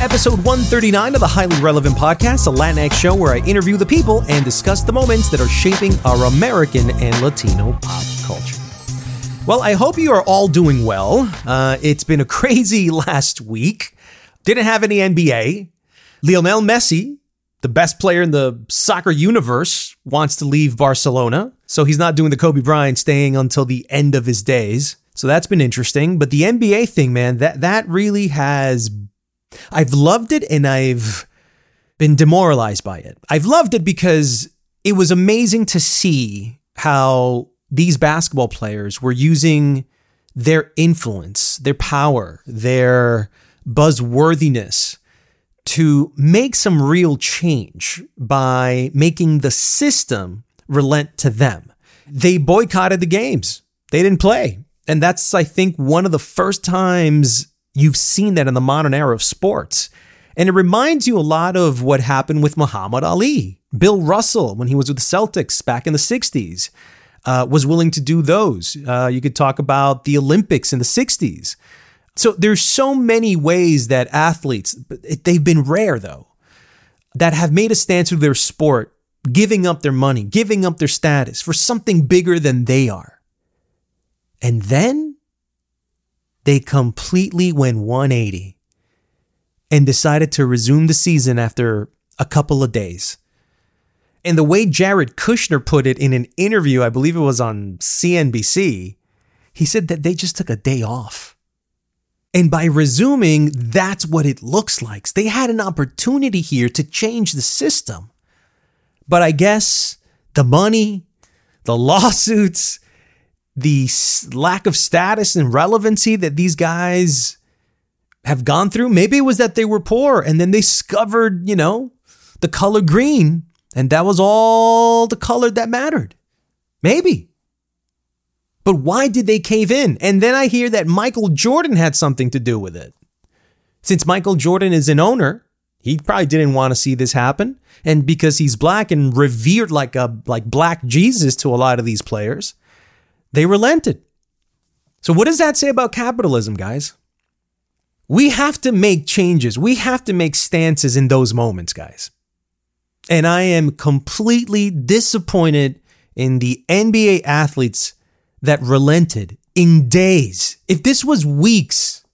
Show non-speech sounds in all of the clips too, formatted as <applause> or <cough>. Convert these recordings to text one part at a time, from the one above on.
Episode 139 of the Highly Relevant Podcast, a Latinx show where I interview the people and discuss the moments that are shaping our American and Latino pop culture. Well, I hope you are all doing well. Uh, it's been a crazy <laughs> last week. Didn't have any NBA. Lionel Messi, the best player in the soccer universe, wants to leave Barcelona. So he's not doing the Kobe Bryant staying until the end of his days. So that's been interesting. But the NBA thing, man, that that really has I've loved it and I've been demoralized by it. I've loved it because it was amazing to see how these basketball players were using their influence, their power, their buzzworthiness to make some real change by making the system relent to them. They boycotted the games. They didn't play. And that's, I think, one of the first times You've seen that in the modern era of sports. And it reminds you a lot of what happened with Muhammad Ali. Bill Russell, when he was with the Celtics back in the 60s, uh, was willing to do those. Uh, you could talk about the Olympics in the 60s. So there's so many ways that athletes, they've been rare though, that have made a stance with their sport, giving up their money, giving up their status for something bigger than they are. And then they completely went 180 and decided to resume the season after a couple of days. And the way Jared Kushner put it in an interview, I believe it was on CNBC, he said that they just took a day off. And by resuming, that's what it looks like. They had an opportunity here to change the system. But I guess the money, the <laughs> lawsuits, the lack of status and relevancy that these guys have gone through. Maybe it was that they were poor and then they discovered, you know, the color green and that was all the color that mattered. Maybe. But why did they cave in? And then I hear that Michael Jordan had something to do with it. Since Michael Jordan is an owner, he probably didn't want to see this happen. And because he's black and revered like a like black Jesus to a lot of these players, they relented. So, what does that say about capitalism, guys? We have to make changes. We have to make stances in those moments, guys. And I am completely disappointed in the NBA athletes that relented in days. If this was weeks,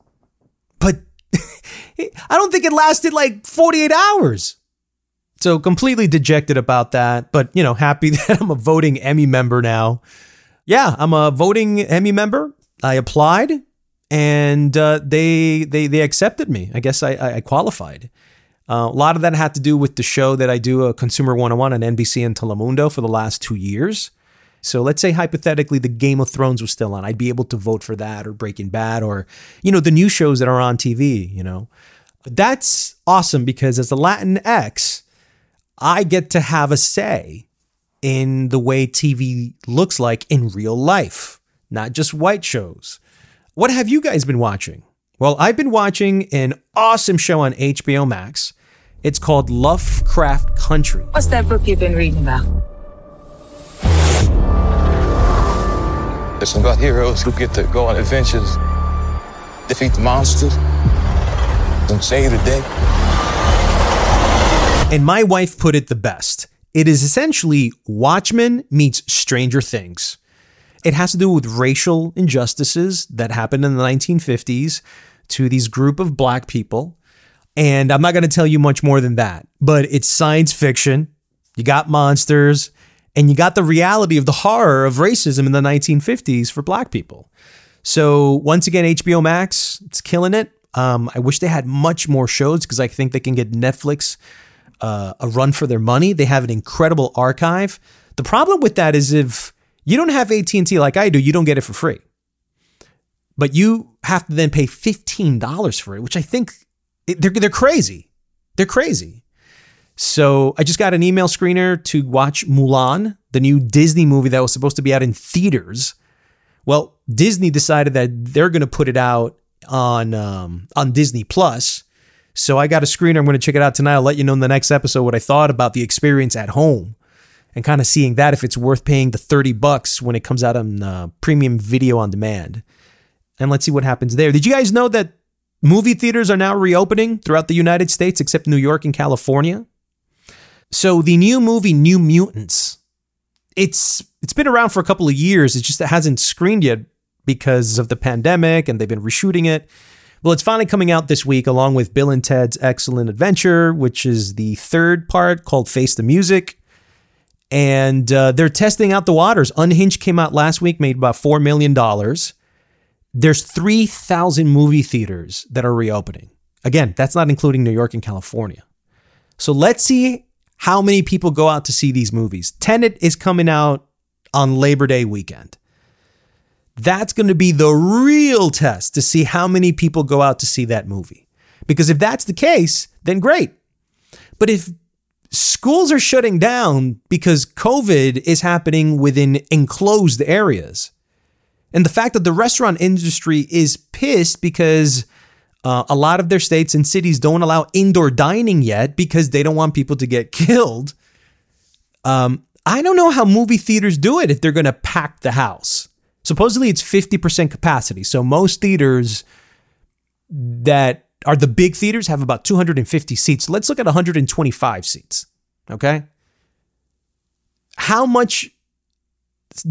but <laughs> I don't think it lasted like 48 hours. So completely dejected about that, but you know, happy <laughs> that I'm a voting Emmy member now. Yeah, I'm a voting Emmy member. I applied, and uh, they they they accepted me. I guess I, I qualified. Uh, a lot of that had to do with the show that I do, a Consumer 101 on NBC and Telemundo for the last two years. So let's say hypothetically the Game of Thrones was still on. I'd be able to vote for that or Breaking Bad or, you know, the new shows that are on TV, you know. That's awesome because as a Latin X, I get to have a say in the way TV looks like in real life, not just white shows. What have you guys been watching? Well, I've been watching an awesome show on HBO Max. It's called Lovecraft Country. What's that book you've been reading about? It's about heroes who get to go on adventures, defeat the monsters, and save the day. And my wife put it the best. It is essentially Watchmen meets Stranger Things. It has to do with racial injustices that happened in the 1950s to these group of black people. And I'm not going to tell you much more than that, but it's science fiction. you got monsters, and you got the reality of the horror of racism in the 1950s for black people. So once again, HBO Max, it's killing it. Um, I wish they had much more shows because I think they can get Netflix uh, a run for their money. They have an incredible archive. The problem with that is if you don't have AT&T like I do, you don't get it for free. But you have to then pay $15 for it, which I think they're, they're crazy. They're crazy. So I just got an email screener to watch Mulan, the new Disney movie that was supposed to be out in theaters. Well, Disney decided that they're going to put it out on um, on Disney Plus. So I got a screener. I'm going to check it out tonight. I'll let you know in the next episode what I thought about the experience at home and kind of seeing that if it's worth paying the 30 bucks when it comes out on uh, premium video on demand. And let's see what happens there. Did you guys know that movie theaters are now reopening throughout the United States except New York and California? So the new movie New Mutants, it's it's been around for a couple of years. It just it hasn't screened yet because of the pandemic and they've been reshooting it. Well, it's finally coming out this week along with Bill and Ted's Excellent Adventure, which is the third part called Face the Music. And uh, they're testing out the waters. Unhinged came out last week, made about $4 million. There's 3,000 movie theaters that are reopening. Again, that's not including New York and California. So let's see how many people go out to see these movies. Tenet is coming out on Labor Day weekend. That's going to be the real test to see how many people go out to see that movie. Because if that's the case, then great. But if schools are shutting down because COVID is happening within enclosed areas, and the fact that the restaurant industry is pissed because uh, a lot of their states and cities don't allow indoor dining yet because they don't want people to get <laughs> killed. Um, I don't know how movie theaters do it if they're going to pack the house. Supposedly it's 50% capacity. So most theaters that are the big theaters have about 250 seats. Let's look at 125 seats. Okay. How much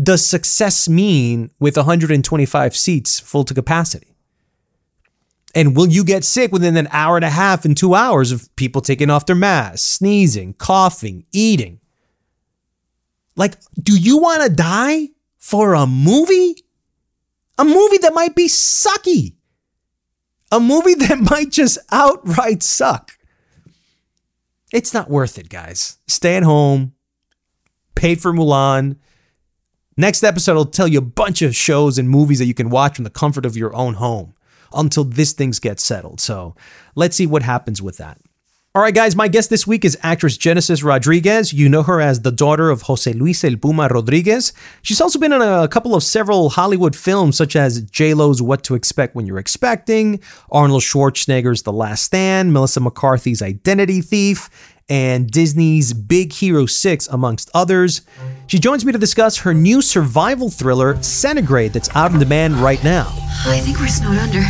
does success mean with 125 seats full to capacity? And will you get sick within an hour and a half and two hours of people taking off their masks, sneezing, coughing, eating? Like, do you want to die for a movie? A movie that might be sucky. A movie <laughs> that might just outright suck. It's not worth it, guys. Stay at home, pay for Mulan. Next episode, I'll tell you a bunch of shows and movies that you can watch from the comfort of your own home until this thing gets settled. So let's see what happens with that. All right, guys, my guest this week is actress Genesis Rodriguez. You know her as the daughter of Jose Luis El Puma Rodriguez. She's also been in a couple of several Hollywood films, such as J-Lo's What to Expect When You're Expecting, Arnold Schwarzenegger's The Last Stand, Melissa McCarthy's Identity Thief, and Disney's Big Hero 6, amongst others. She joins me to discuss her new survival thriller, Centigrade, that's out on demand right now. I think we're snowed under.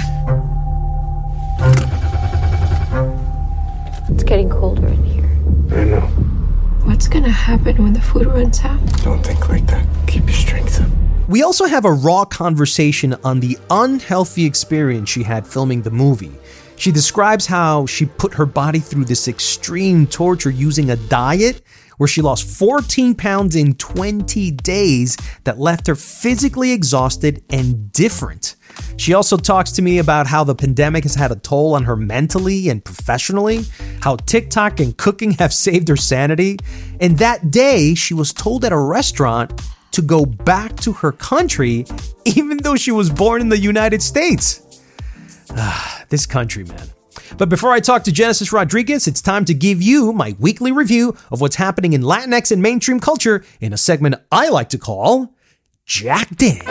It's getting colder in here. I know. What's gonna happen when the food runs out? Don't think like that. Keep your strength up. We also have a raw conversation on the unhealthy experience she had filming the movie. She describes how she put her body through this extreme torture using a diet where she lost 14 pounds in 20 days that left her physically exhausted and different. She also talks to me about how the pandemic has had a toll on her mentally and professionally, how TikTok and cooking have saved her sanity, and that day she was told at a restaurant to go back to her country even though she was born in the United States. Ah, <sighs> this country, man. But before I talk to Genesis Rodriguez, it's time to give you my weekly review of what's happening in Latinx and mainstream culture in a segment I like to call Jacked In.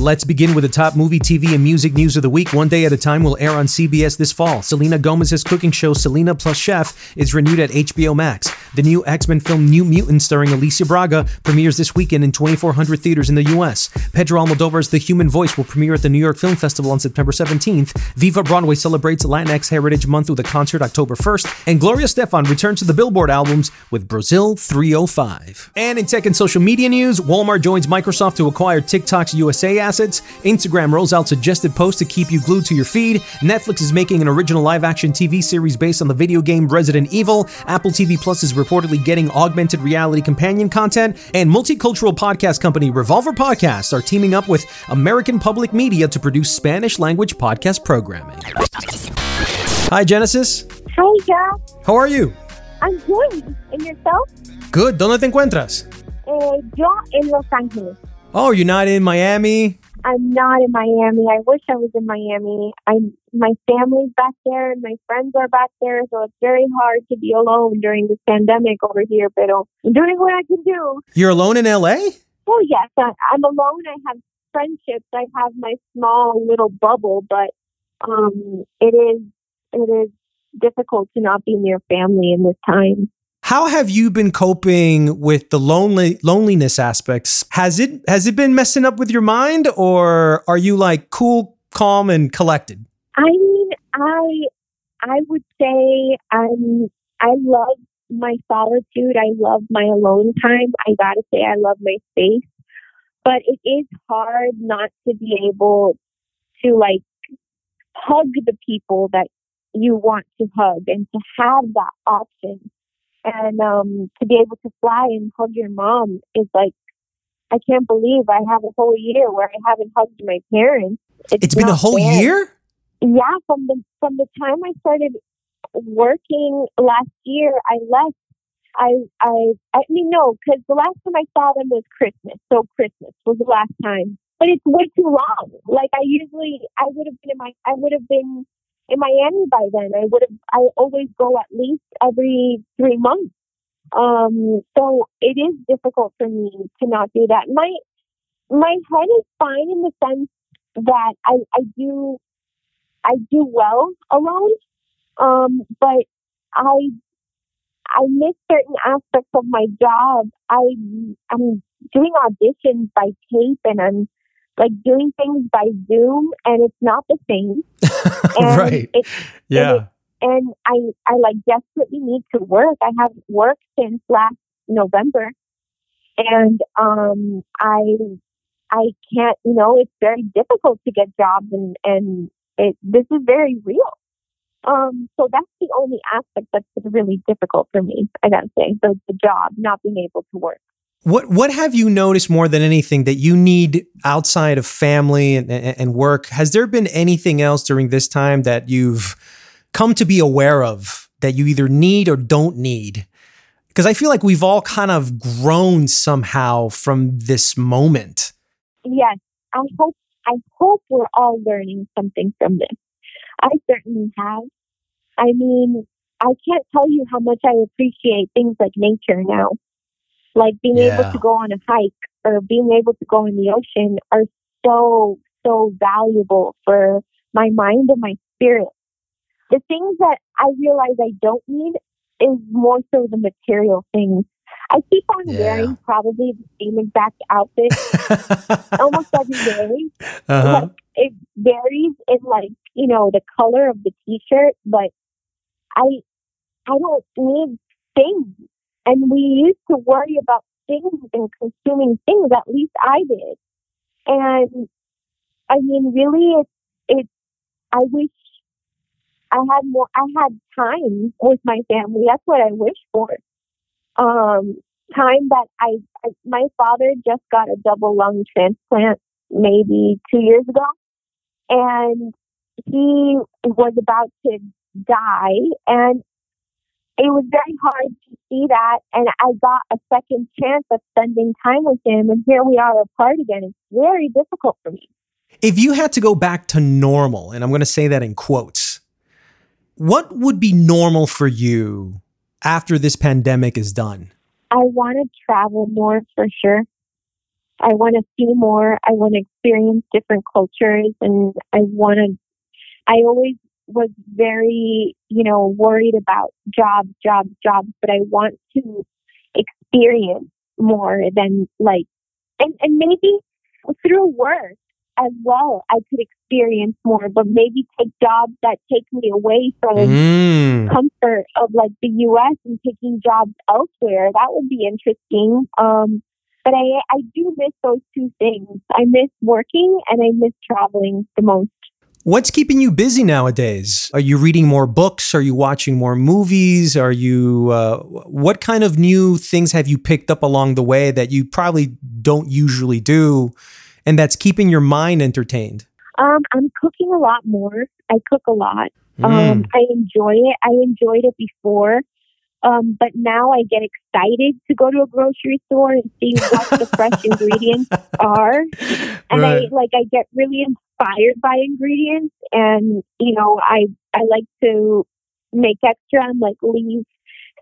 Let's begin with the top movie, TV, and music news of the week. One day at a time will air on CBS this fall. Selena Gomez's cooking show, Selena Plus Chef, is renewed at HBO Max. The new X Men film New Mutants, starring Alicia Braga, premieres this weekend in 2,400 theaters in the U.S. Pedro Almodovar's The Human Voice will premiere at the New York Film Festival on September 17th. Viva Broadway celebrates Latinx Heritage Month with a concert October 1st. And Gloria Stefan returns to the Billboard albums with Brazil 305. And in tech and social media news, Walmart joins Microsoft to acquire TikTok's USA assets. Instagram rolls out suggested posts to keep you glued to your feed. Netflix is making an original live action TV series based on the video game Resident Evil. Apple TV Plus is reportedly getting augmented reality companion content. And multicultural podcast company Revolver Podcasts are teaming up with American Public Media to produce Spanish language podcast programming. Hi, Genesis. Hi, Jack. How are you? I'm good. And yourself? Good. ¿Dónde te encuentras? Eh, yo en Los Ángeles. Oh, you're not in Miami? I'm not in Miami. I wish I was in Miami. I my family's back there and my friends are back there, so it's very hard to be alone during this pandemic over here. But I'm doing what I can do. You're alone in LA? Oh yes, I, I'm alone. I have friendships. I have my small little bubble, but um, it is it is difficult to not be near family in this time. How have you been coping with the lonely loneliness aspects? Has it has it been messing up with your mind or are you like cool, calm and collected? I mean, I I would say I'm I love my solitude. I love my alone time. I got to say I love my space. But it is hard not to be able to like hug the people that you want to hug and to have that option and um, to be able to fly and hug your mom is like I can't believe I have a whole year where I haven't hugged my parents. it's been a whole fair. year? Yeah, from the from the time I started working last year, I left. I I I mean no, because the last time I saw them was Christmas. So Christmas was the last time. But it's way too long. Like I usually, I would have been in my, I would have been in Miami by then. I would have, I always go at least every three months. Um, so it is difficult for me to not do that. My my head is fine in the sense that I, I do I do well alone. Um, but I I miss certain aspects of my job. I I'm doing auditions by tape and I'm like doing things by Zoom and it's not the same. <laughs> And right. It, Yeah. and I I like desperately need to work. I haven't worked since last November, and um I I can't. You know, it's very difficult to get jobs, and and it this is very real. Um, so that's the only aspect that's been really difficult for me. I gotta say, the the job, not being able to work. What what have you noticed more than anything that you need outside of family and, and, and work? Has there been anything else during this time that you've come to be aware of that you either need or don't need? Because I feel like we've all kind of grown somehow from this moment. Yes, I hope I hope we're all learning something from this. I certainly have. I mean, I can't tell you how much I appreciate things like nature now. Like being Yeah. able to go on a hike or being able to go in the ocean are so, so valuable for my mind and my spirit. The things that I realize I don't need is more so the material things. I keep on Yeah. wearing probably the same exact outfit <laughs> almost every day. uh-huh. Like, it varies in like you know the color of the t-shirt, but I I don't need things, and we used to worry about things and consuming things. At least I did, and I mean, really, it's it's. I wish I had more. I had time with my family. That's what I wish for. Um, time that I, I my father just got a double lung transplant maybe two years ago, and he was about to die, and it was very hard to see that. And I got a second chance of spending time with him, and here we are apart again. It's very difficult for me. If you had to go back to normal, and I'm going to say that in quotes, what would be normal for you after this pandemic is done? I want to travel more for sure. I want to see more. I want to experience different cultures, and I want to. I always was very, you know, worried about jobs, jobs, jobs, but I want to experience more than like, and, and maybe through work as well, I could experience more, but maybe take jobs that take me away from Mm. comfort of like the U.S. and taking jobs elsewhere. That would be interesting. Um, but I, I do miss those two things. I miss working and I miss traveling the most. What's keeping you busy nowadays? Are you reading more books? Are you watching more movies? Are you, uh, what kind of new things have you picked up along the way that you probably don't usually do and that's keeping your mind entertained? Um, I'm cooking a lot more. I cook a lot. Um, Mm. I enjoy it. I enjoyed it before. Um, but now I get excited to go to a grocery store and see what the fresh <laughs> ingredients are. And Right. I like I get really inspired by ingredients and you know, I I like to make extra and like leave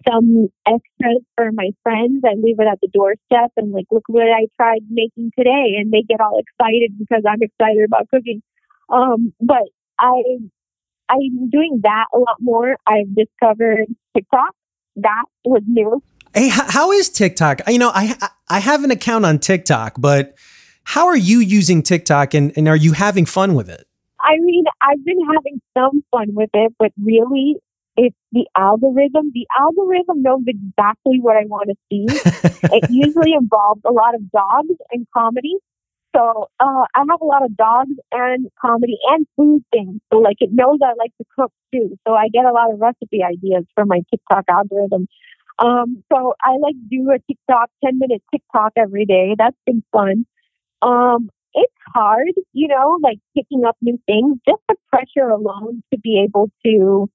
some extras for my friends. I leave it at the doorstep and like look what I tried making today and they get all excited because I'm excited about cooking. Um but I I'm doing that a lot more. I've discovered TikTok. That was new. Hey, how is TikTok? You know, I I have an account on TikTok, but how are you using TikTok and, and are you having fun with it? I mean, I've been having some fun with it, but really, it's the algorithm. The algorithm knows exactly what I want to see. <laughs> it usually involves a lot of dogs and comedy. So uh, I have a lot of dogs and comedy and food things. So like it knows I like to cook too. So I get a lot of recipe ideas from my TikTok algorithm. Um, so I like do a TikTok, 10 minute TikTok every day. That's been fun. Um, it's hard, you know, like picking up new things, just the pressure alone to be able to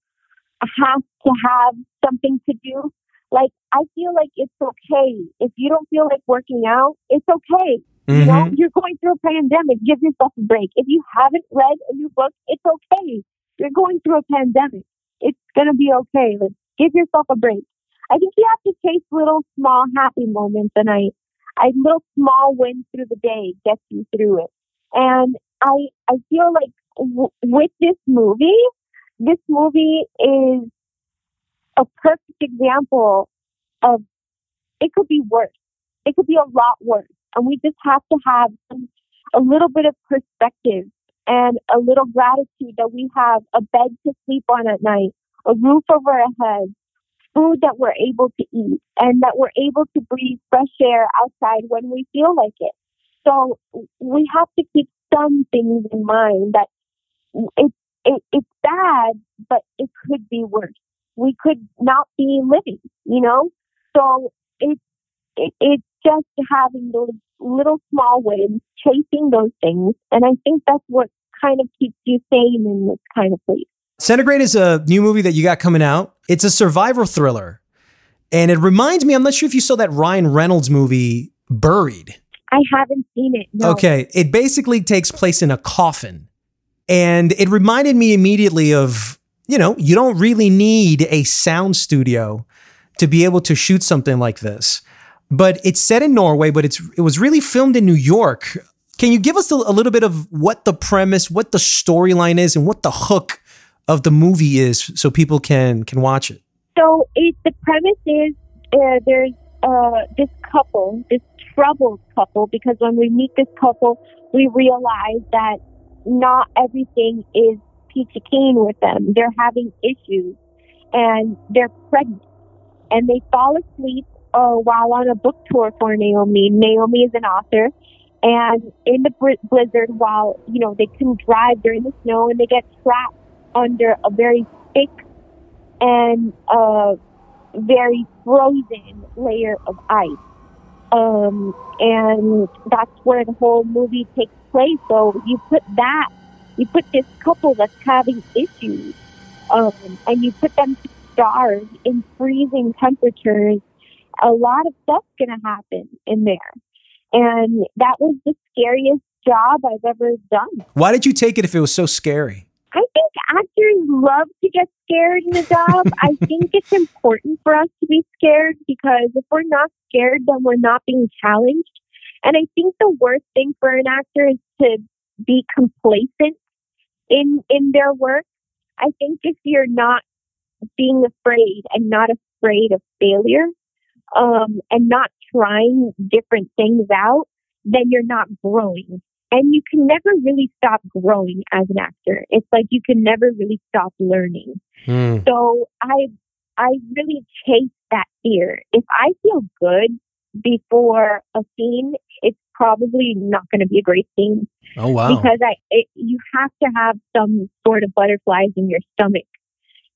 have to have something to do. Like, I feel like it's okay. If you don't feel like working out, it's okay. You know, Mhm. you're going through a pandemic. Give yourself a break. If you haven't read a new book, it's okay. You're going through a pandemic. It's going to be okay. Like, give yourself a break. I think you have to chase little small happy moments and I, I little small wins through the day gets you through it. And I, I feel like w- with this movie, this movie is a perfect example of it could be worse. It could be a lot worse. And we just have to have a little bit of perspective and a little gratitude that we have a bed to sleep on at night, a roof over our heads, food that we're able to eat, and that we're able to breathe fresh air outside when we feel like it. So we have to keep some things in mind that it, it it's bad, but it could be worse. We could not be living, you know. So it's it, it's just having those little small wins, chasing those things, and I think that's what kind of keeps you sane in this kind of place. Centigrade is a new movie that you got coming out. It's a survivor thriller. And it reminds me, I'm not sure if you saw that Ryan Reynolds movie, Buried. I haven't seen it. No. Okay. It basically takes place in a coffin. And it reminded me immediately of, you know, you don't really need a sound studio to be able to shoot something like this. But it's set in Norway, but it's it was really filmed in New York. Can you give us a, a little bit of what the premise, what the storyline is, and what the hook of the movie is, so people can can watch it? So it, the premise is uh, there's uh, this couple, this troubled couple, because when we meet this couple, we realize that not everything is peachy keen with them. They're having issues, and they're pregnant, and they fall asleep uh, while on a book tour for Naomi. Naomi is an author. And in the blizzard, while you know they can drive during the snow, and they get trapped under a very thick and uh, very frozen layer of ice. Um, and that's where the whole movie takes place. So you put that, you put this couple that's having issues, um, and you put them to starve in freezing temperatures. A lot of stuff's gonna happen in there, and that was the scariest job I've ever done. Why did you take it if it was so scary? I think actors love to get scared in a job. <laughs> I think it's important for us to be scared because if we're not scared, then we're not being challenged. And I think the worst thing for an actor is to be complacent in in their work. I think if you're not being afraid and not afraid of failure, um, and not trying different things out, then you're not growing. And you can never really stop growing as an actor. It's like you can never really stop learning. Hmm. So I I really chase that fear. If I feel good before a scene, it's probably not going to be a great scene Oh wow. because I it, you have to have some sort of butterflies in your stomach.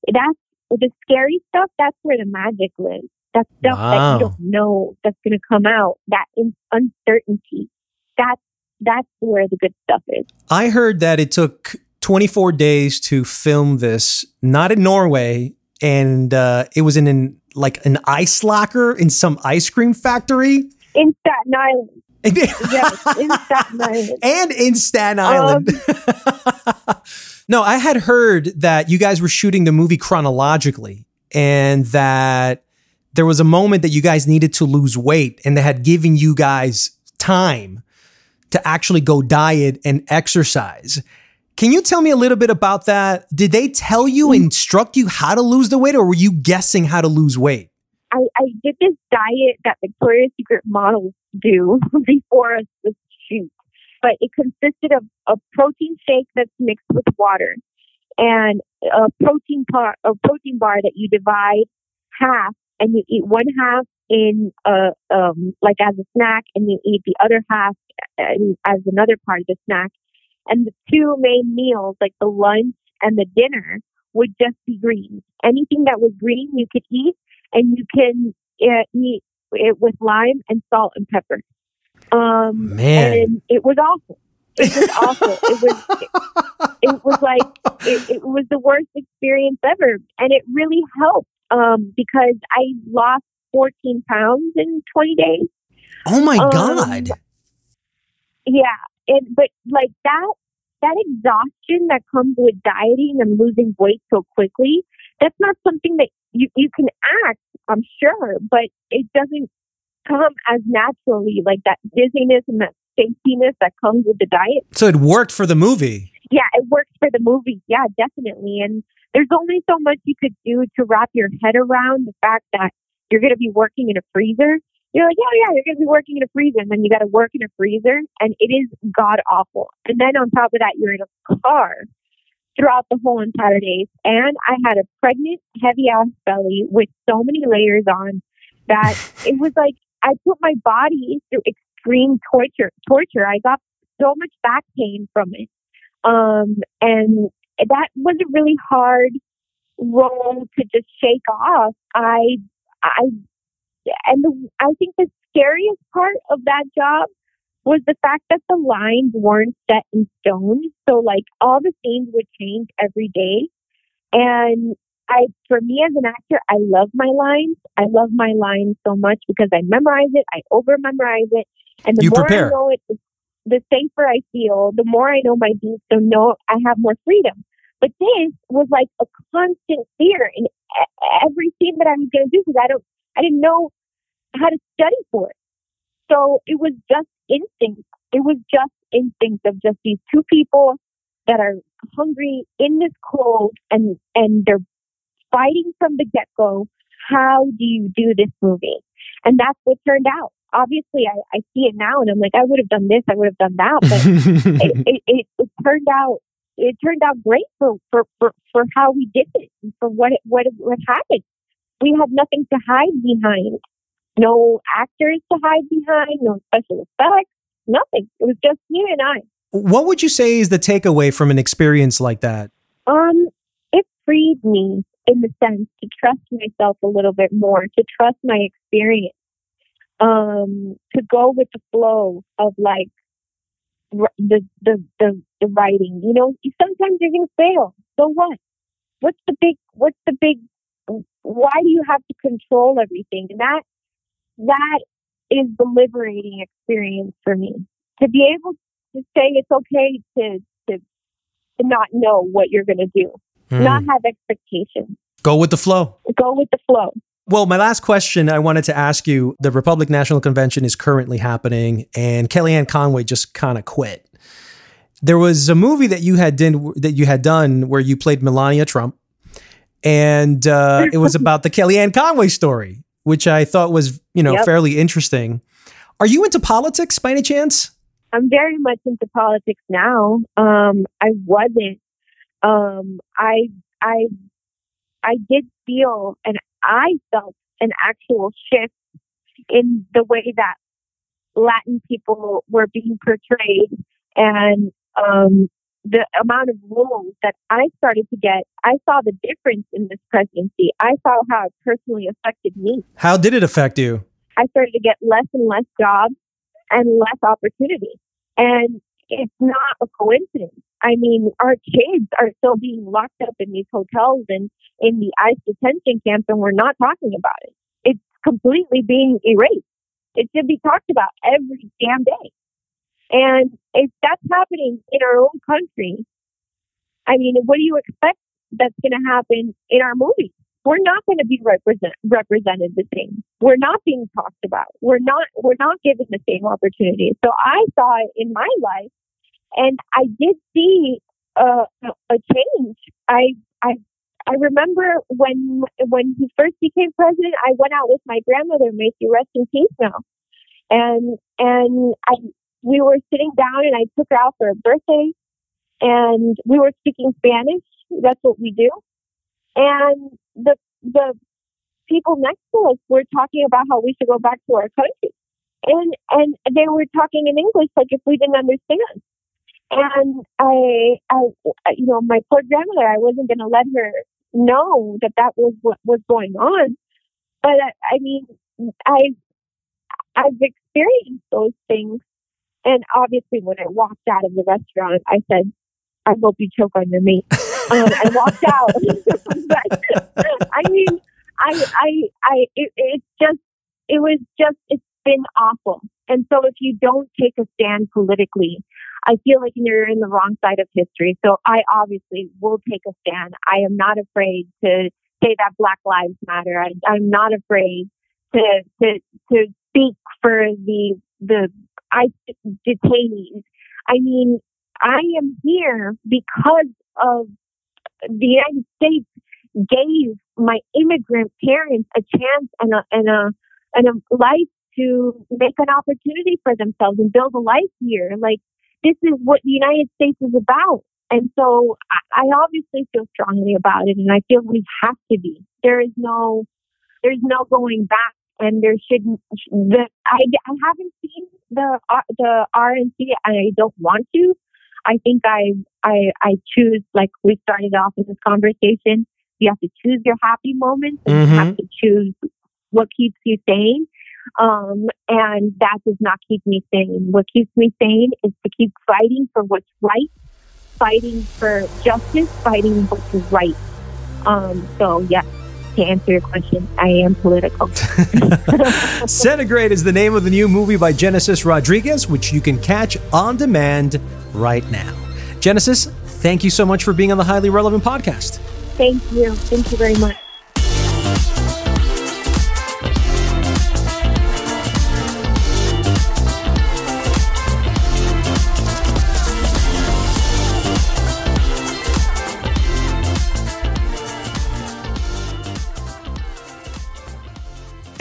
That's the scary stuff. That's where the magic lives. That stuff that you don't know that's going to come out. That in, uncertainty. That's that's where the good stuff is. I heard that it took 24 days to film this, not in Norway, and uh, it was in an like an ice locker in some ice cream factory. In Staten Island, and <laughs> yes, in Staten Island. And in Staten Island. <laughs> no, I had heard that you guys were shooting the movie chronologically and that there was a moment that you guys needed to lose weight and they had given you guys time to actually go diet and exercise. Can you tell me a little bit about that? Did they tell you, mm. instruct you how to lose the weight, or were you guessing how to lose weight? I, I did this diet that Victoria's Secret models do <laughs> before a shoot, but it consisted of a protein shake that's mixed with water and a protein par, a protein bar that you divide half and you eat one half in uh um like as a snack and you eat the other half as another part of the snack and the two main meals like the lunch and the dinner would just be greens anything that was green you could eat and you can uh, eat it with lime and salt and pepper. Um, Man. and it was awful. It was awful. It was. It, it was like it, it was the worst experience ever, and it really helped um, because I lost 14 pounds in 20 days. Oh my Um, God. Yeah, and but like that that exhaustion that comes with dieting and losing weight so quickly, that's not something that you you can act, I'm sure, but it doesn't come as naturally like that dizziness and that safetiness that comes with the diet. So it worked for the movie. Yeah, it works for the movie. Yeah, definitely. And there's only so much you could do to wrap your head around the fact that you're going to be working in a freezer. You're like, yeah, yeah, you're going to be working in a freezer, and then you got to work in a freezer, and it is god awful. And then on top of that, you're in a car throughout the whole entire day. And I had a pregnant, heavy ass belly with so many layers on that <laughs> it was like I put my body through extreme torture. Torture. I got so much back pain from it, um, and that was a really hard role to just shake off. I, I, and the, I think the scariest part of that job was the fact that the lines weren't set in stone. So like all the scenes would change every day. And I, for me as an actor, I love my lines. I love my lines so much because I memorize it. I over memorize it. And the You more prepare. I know it, the- safer I feel, the more I know my beats, so no, I have more freedom. But this was like a constant fear in every scene that I was going to do because I don't, I didn't know how to study for it. So it was just instinct. It was just instinct of just these two people that are hungry in this cold and and they're fighting from the get go. How do you do this movie? And that's what turned out. Obviously, I, I see it now, and I'm like, I would have done this, I would have done that, but <laughs> it, it, it, it turned out it turned out great for, for, for, for how we did it and for what it, what it, what happened. We had nothing to hide behind. No actors to hide behind, no special effects, nothing. It was just me and I. what would you say is the takeaway from an experience like that? Um, it freed me in the sense to trust myself a little bit more, to trust my experience, um, to go with the flow of like r- the the the, the writing. You know, sometimes you're gonna fail. So what? What's the big? What's the big? Why do you have to control everything? And that that is the liberating experience for me to be able to say it's okay to to to not know what you're going to do, Hmm. not have expectations, Go with the flow. go with the flow. Well, my last question I wanted to ask you the Republic National Convention is currently happening, and Kellyanne Conway just kind of quit. There was a movie that you had done that you had done where you played Melania Trump, and uh, it was <laughs> about the Kellyanne Conway story, which I thought was you know Yep. fairly interesting. Are you into politics by any chance? I'm very much into politics now. Um, I wasn't. Um, I I I did feel, and I felt an actual shift in the way that Latin people were being portrayed, and um, the amount of roles that I started to get. I saw the difference in this presidency. I saw how it personally affected me. How did it affect you? I started to get less and less jobs and less opportunity. And it's not a coincidence. I mean, our kids are still being locked up in these hotels and in the ICE detention camps, and we're not talking about it. It's completely being erased. It should be talked about every damn day. And if that's happening in our own country, I mean, what do you expect that's going to happen in our movies? We're not going to be represent, represented the same. We're not being talked about. We're not we're not given the same opportunities. So I saw it in my life, and I did see uh, a change. I I I remember when when he first became president, I went out with my grandmother, may she rest in peace now, and and I we were sitting down and I took her out for a birthday, and we were speaking Spanish. That's what we do, and the the people next to us were talking about how we should go back to our country, and and they were talking in English like if we didn't understand. And I, I, you know, my poor grandmother, I wasn't going to let her know that that was what was going on. But I, I mean, I, I've experienced those things, and obviously, when I walked out of the restaurant, I said, "I hope you choke on your meat," <laughs> um, and walked out. <laughs> but I mean, I, I, I, it, it's just, it was just, it's been awful. And so, if you don't take a stand politically, I feel like you're in the wrong side of history. So I obviously will take a stand. I am not afraid to say that Black Lives Matter. I, I'm not afraid to to to speak for the the I detainees. I mean, I am here because of the United States gave my immigrant parents a chance and a and a and a life to make an opportunity for themselves and build a life here. Like this is what the United States is about. And so I, obviously feel strongly about it and I feel we have to be. There is no there's no going back and there shouldn't the I, I haven't seen the uh, the RNC and I don't want to. I think I I I choose like we started off in this conversation. You have to choose your happy moments and you have to choose what keeps you sane. Um, and that does not keep me sane. What keeps me sane is to keep fighting for what's right, fighting for justice, fighting what's right. Um, so, yes, to answer your question, I am political. <laughs> <laughs> Centigrade is the name of the new movie by Genesis Rodriguez, which you can catch on demand right now. Genesis, thank you so much for being on the Highly Relevant podcast. Thank you. Thank you very much.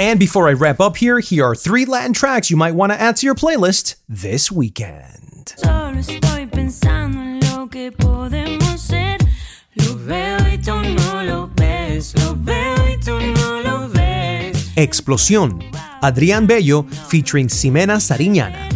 And before I wrap up here, here are three Latin tracks you might want to add to your playlist this weekend. Solo estoy pensando en lo que podemos ser. Lo veo y tú no lo ves. Lo veo y tú no lo ves. Explosión, Adrián Bello featuring Ximena Sariñana.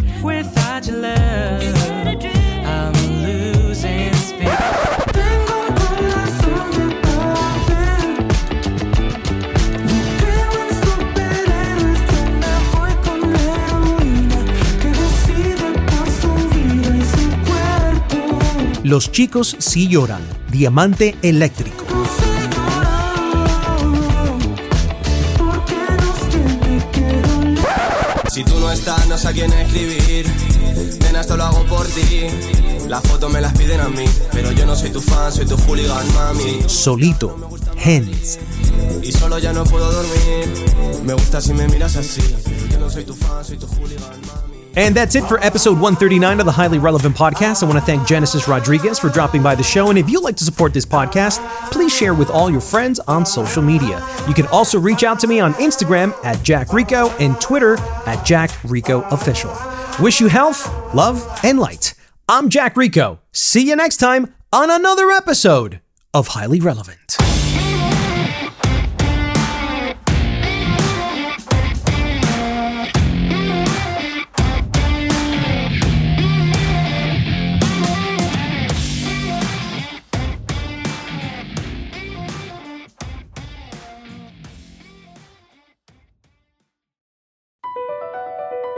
Los chicos sí lloran, Diamante Eléctrico. Si tú no estás, no sé a quién escribir. Nena, esto lo hago por ti. Las fotos me las piden a mí. Pero yo no soy tu fan, soy tu hooligan, mami. Solito, Hens. Y solo ya no puedo dormir. Me gusta si me miras así. Yo no soy tu fan, soy tu hooligan, mami. And that's it for episode 139 of the Highly Relevant Podcast. I want to thank Genesis Rodriguez for dropping by the show. And if you'd like to support this podcast, please share with all your friends on social media. You can also reach out to me on Instagram at Jack Rico and Twitter at Jack Rico Official. Wish you health, love, and light. I'm Jack Rico. See you next time on another episode of Highly Relevant.